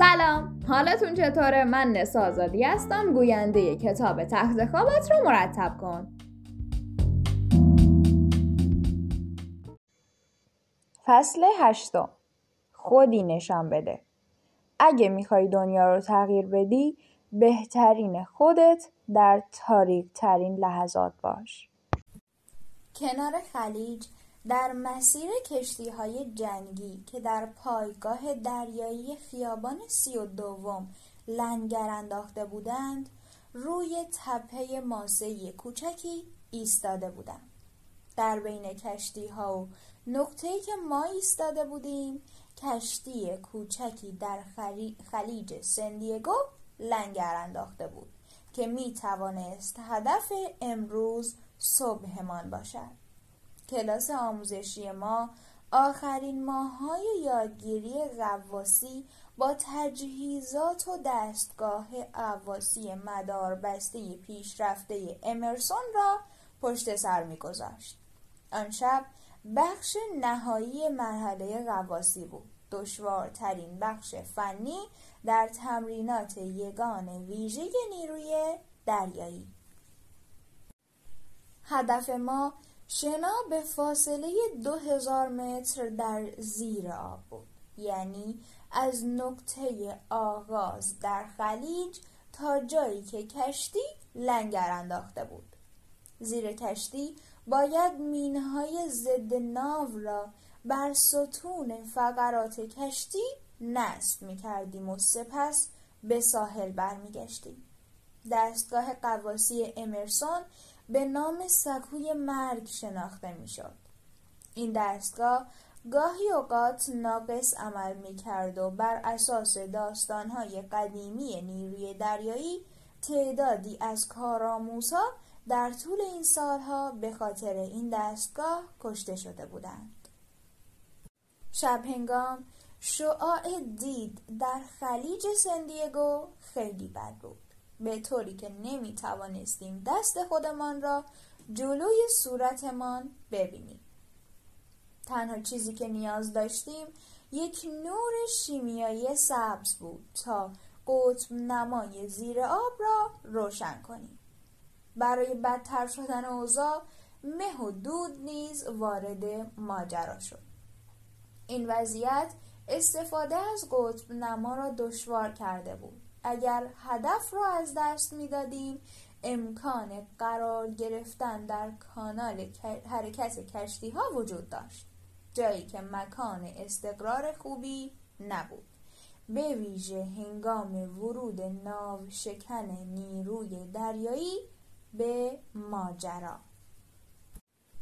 سلام. حالتون چطوره؟ من نسا آزادی هستم. گوینده کتاب تخت خوابت رو مرتب کن. فصل هشتم. خودی نشان بده. اگه می‌خوای دنیا رو تغییر بدی بهترین خودت در تاریک ترین لحظات باش. کنار خلیج در مسیر کشتی های جنگی که در پایگاه دریایی خیابان سی و دوم لنگر انداخته بودند روی تپه ماسهی کوچکی ایستاده بودند. در بین کشتی ها و نقطه‌ای که ما ایستاده بودیم کشتی کوچکی در خلیج سندیگو لنگر انداخته بود که می توانست هدف امروز صبحمان باشد. کلاس آموزشی ما آخرین ماهای یادگیری غواسی با تجهیزات و دستگاه غواسی مداربسته پیشرفته امرسون را پشت سر میگذاشت. آن شب بخش نهایی مرحله غواسی بود. دشوارترین بخش فنی در تمرینات یگان ویژه نیروی دریایی. هدف ما شنا به فاصله دو هزار متر در زیر آب بود. یعنی از نقطه آغاز در خلیج تا جایی که کشتی لنگر انداخته بود. زیر کشتی باید مینهای ضد ناو را بر ستون فقرات کشتی نصب می کردیم و سپس به ساحل برمیگشتیم. دستگاه قواسی امرسون به نام سکوی مرگ شناخته می‌شد. این دستگاه گاهی اوقات ناقص عمل می کرد و بر اساس داستانهای قدیمی نیروی دریایی تعدادی از کارآموزها در طول این سالها به خاطر این دستگاه کشته شده بودند. شب هنگام شعاع دید در خلیج سندیگو خیلی بد بود. به طوری که نمی توانستیم دست خودمان را جلوی صورتمان ببینیم. تنها چیزی که نیاز داشتیم یک نور شیمیایی سبز بود تا قطب نمای زیر آب را روشن کنیم. برای بدتر شدن اوضاع مه و دود نیز وارد ماجرا شد. این وضعیت استفاده از قطب نما را دشوار کرده بود. اگر هدف را از دست می‌دادیم امکان قرار گرفتن در کانال حرکت کشتی ها وجود داشت جایی که مکان استقرار خوبی نبود. به ویژه هنگام ورود ناو شکن نیروی دریایی به ماجرا.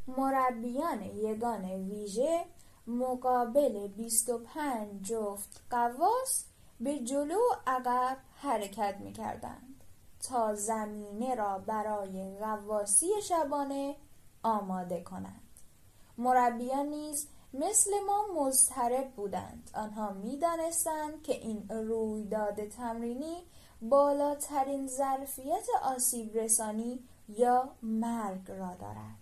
مربیان یگان ویژه مقابل 25 جفت قواس به جلو عقب حرکت می کردند تا زمینه را برای غواسی شبانه آماده کنند. مربیان نیز مثل ما مضطرب بودند. آنها می‌دانستند که این رویداد تمرینی بالاترین ظرفیت آسیب رسانی یا مرگ را دارد.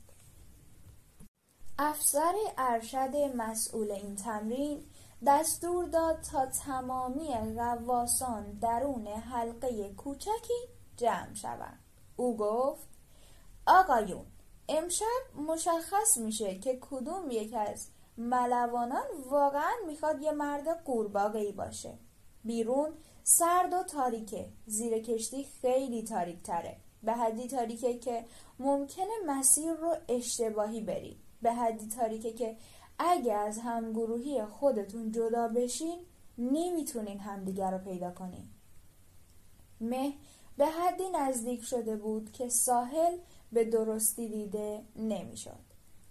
افسر ارشد مسئول این تمرین دستور داد تا تمامی غواصان درون حلقه کوچکی جمع شوند. او گفت آقایون امشب مشخص میشه که کدوم یک از ملوانان واقعا می‌خواد یه مرد قورباغه باشه. بیرون سرد و تاریکه زیر کشتی خیلی تاریک تره به حدی تاریکه که ممکنه مسیر رو اشتباهی بری. به حدی تاریکه که اگه از همگروهی خودتون جدا بشین نمی‌تونین همدیگر رو پیدا کنین. مه به حدی نزدیک شده بود که ساحل به درستی دیده نمی‌شد.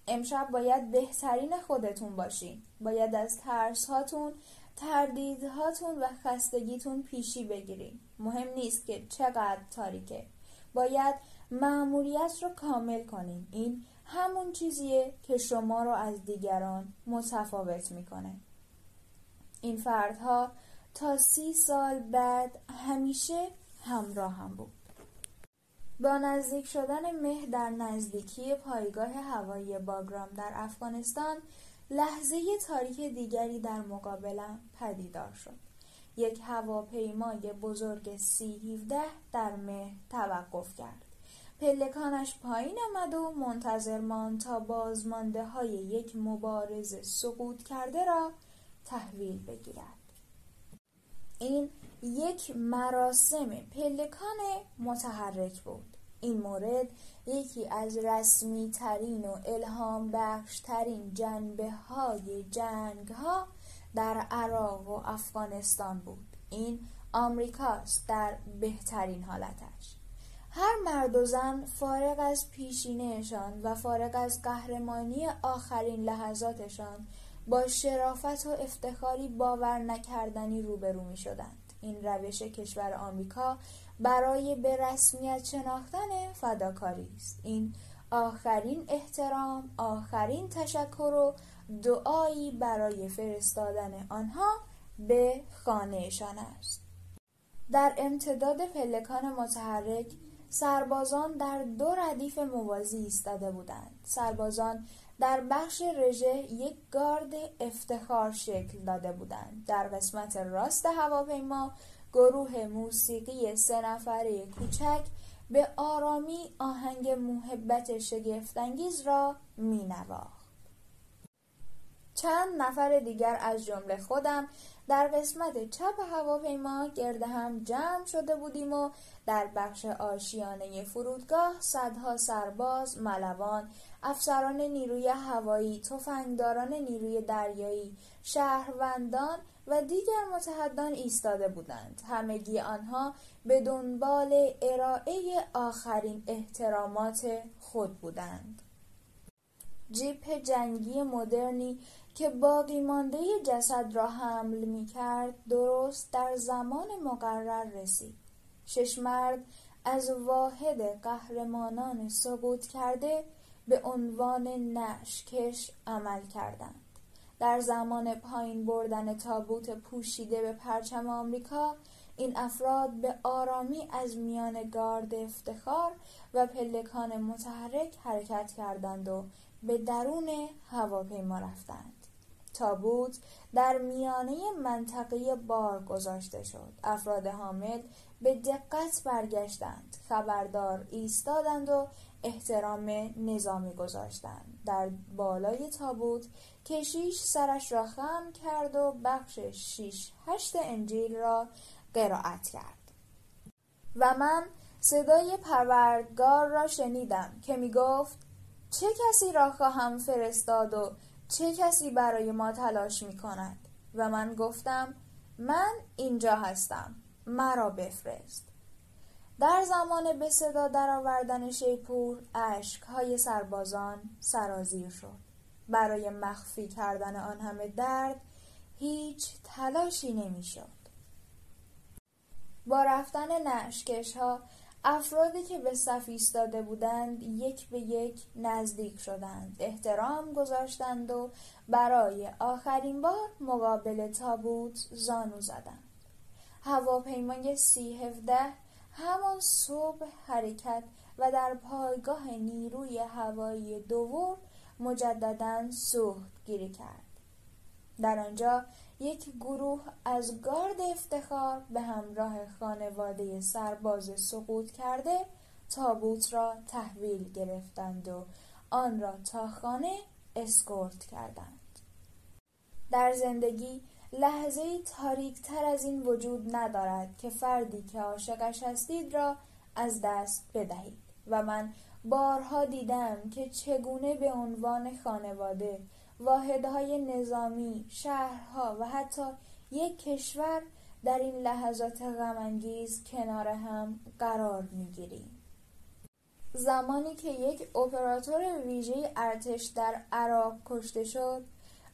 امشب باید بهترین خودتون باشین. باید از ترس هاتون تردیدهاتون و خستگیتون پیشی بگیرین. مهم نیست که چقدر تاریکه. باید معمولیت رو کامل کنین. این همون چیزیه که شما رو از دیگران متفاوت می‌کنه. این فردها تا سی سال بعد همیشه همراه هم بود. با نزدیک شدن مه در نزدیکی پایگاه هوایی باگرام در افغانستان لحظه تاریک دیگری در مقابلم پدیدار شد. یک هواپیمای بزرگ سی 17 در مه توقف کرد. پلکانش پایین آمد و منتظر ماند تا بازمانده های یک مبارز سقوط کرده را تحویل بگیرد. این یک مراسم پلکان متحرک بود. این مورد یکی از رسمی ترین و الهام بخش ترین جنبه های جنگ ها در عراق و افغانستان بود. این آمریکاست در بهترین حالتش. هر مرد و زن فارغ از پیشینهشان و فارغ از قهرمانی آخرین لحظاتشان با شرافت و افتخاری باور نکردنی روبرو می شدند. این روش کشور آمریکا برای به رسمیت شناختن فداکاری است. این آخرین احترام، آخرین تشکر و دعایی برای فرستادن آنها به خانهشان است. در امتداد پلکان متحرک سربازان در دو ردیف موازی ایستاده بودند. سربازان در بخش رژه یک گارد افتخار شکل داده بودند. در قسمت راست هواپیما گروه موسیقی سه نفره کوچک به آرامی آهنگ محبت شگفتانگیز را می چند نفر دیگر از جمله خودم در قسمت چپ هواپیما گرد هم جمع شده بودیم و در بخش آشیانه فرودگاه صدها سرباز، ملوان، افسران نیروی هوایی، تفنگداران نیروی دریایی، شهروندان و دیگر متحدان ایستاده بودند. همگی آنها به دنبال ارائه آخرین احترامات خود بودند. جیپ جنگی مدرنی که باقی مانده جسد را حمل می کرد درست در زمان مقرر رسید. شش مرد از واحد قهرمانان سقوط کرده به عنوان نشکش عمل کردند. در زمان پایین بردن تابوت پوشیده به پرچم آمریکا این افراد به آرامی از میان گارد افتخار و پلکان متحرک حرکت کردند و به درون هواپیما رفتند. تابوت در میانه منطقه بار گذاشته شد. افراد حامل به دقت برگشتند خبردار ایستادند و احترام نظامی گذاشتند. در بالای تابوت کشیش سرش را خم کرد و بخش شیش هشت انجیل را قرائت کرد. و من صدای پروردگار را شنیدم که می گفت چه کسی را خواهم فرستاد و چه کسی برای ما تلاش می کند و من گفتم من اینجا هستم مرا بفرست. در زمان به صدا درآوردن شیپور اشک های سربازان سرازیر شد. برای مخفی کردن آن همه درد هیچ تلاشی نمی‌شد. با رفتن نشکش ها افرادی که به صف ایستاده بودند یک به یک نزدیک شدند احترام گذاشتند و برای آخرین بار مقابل تابوت زانو زدند. هواپیمای سی هفده همان صبح حرکت و در پایگاه نیروی هوایی دوور مجددا سوخت گیری کرد. در آنجا یک گروه از گارد افتخار به همراه خانواده سرباز سقوط کرده تابوت را تحویل گرفتند و آن را تا خانه اسکورت کردند. در زندگی لحظه تاریک تر از این وجود ندارد که فردی که عاشقش هستید را از دست بدهید. و من بارها دیدم که چگونه به عنوان خانواده واحدهای نظامی، شهرها و حتی یک کشور در این لحظات غمانگیز کنار هم قرار می‌گیریم. زمانی که یک اپراتور ویژه ارتش در عراق کشته شد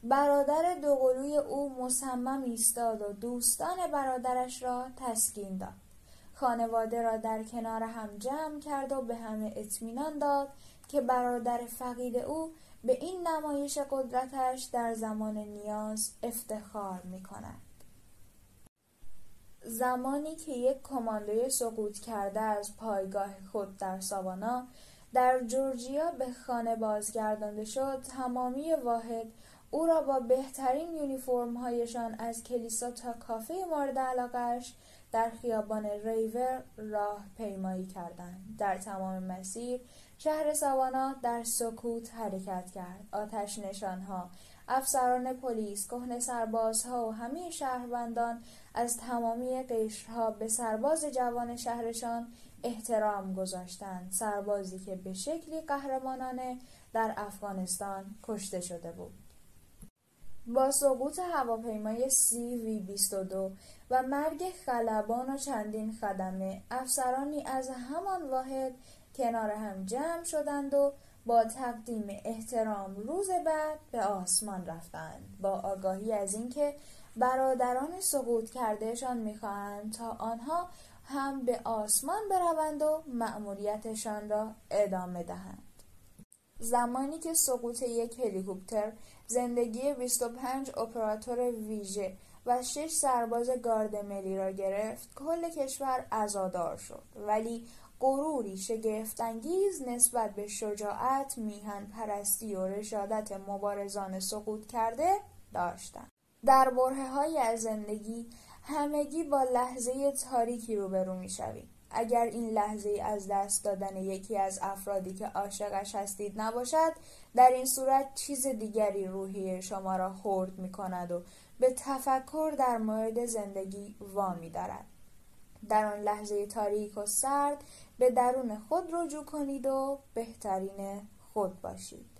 برادر دوقلوی او مصمم ایستاد و دوستان برادرش را تسکین داد خانواده را در کنار هم جمع کرد و به همه اطمینان داد که برادر فقید او به این نمایش قدرتش در زمان نیاز افتخار می کند. زمانی که یک کماندوی سقوط کرده از پایگاه خود در ساوانا در جورجیا به خانه بازگردانده شد تمامی واحد او را با بهترین یونیفرم هایشان از کلیسا تا کافه مورد علاقش در خیابان ریور راه پیمایی کردند. در تمام مسیر شهر ساوانا در سکوت حرکت کرد. آتش نشانها، افسران پلیس، کهنه سربازها و همه شهروندان از تمامی قشرها به سرباز جوان شهرشان احترام گذاشتند. سربازی که به شکلی قهرمانانه در افغانستان کشته شده بود. با سقوط هواپیمای سی وی 22 و مرگ خلبان و چندین خدمه افسرانی از همان واحد کنار هم جمع شدند و با تقدیم احترام روز بعد به آسمان رفتند. با آگاهی از اینکه برادران سقوط کردهشان می‌خواهند تا آنها هم به آسمان بروند و مأموریتشان را ادامه دهند. زمانی که سقوط یک هلیکوپتر زندگی 25 اپراتور ویژه و 6 سرباز گارد ملی را گرفت کل کشور ازادار شد. ولی غروری شگفتانگیز نسبت به شجاعت میهن پرستی و رشادت مبارزان سقوط کرده داشتند. در بره های از زندگی همگی با لحظه تاریکی روبرو می‌شویم. اگر این لحظه از دست دادن یکی از افرادی که عاشقش هستید نباشد در این صورت چیز دیگری روحی شما را خورد می کند و به تفکر در مورد زندگی وامی دارد. در آن لحظه تاریک و سرد به درون خود رجوع کنید و بهترین خود باشید.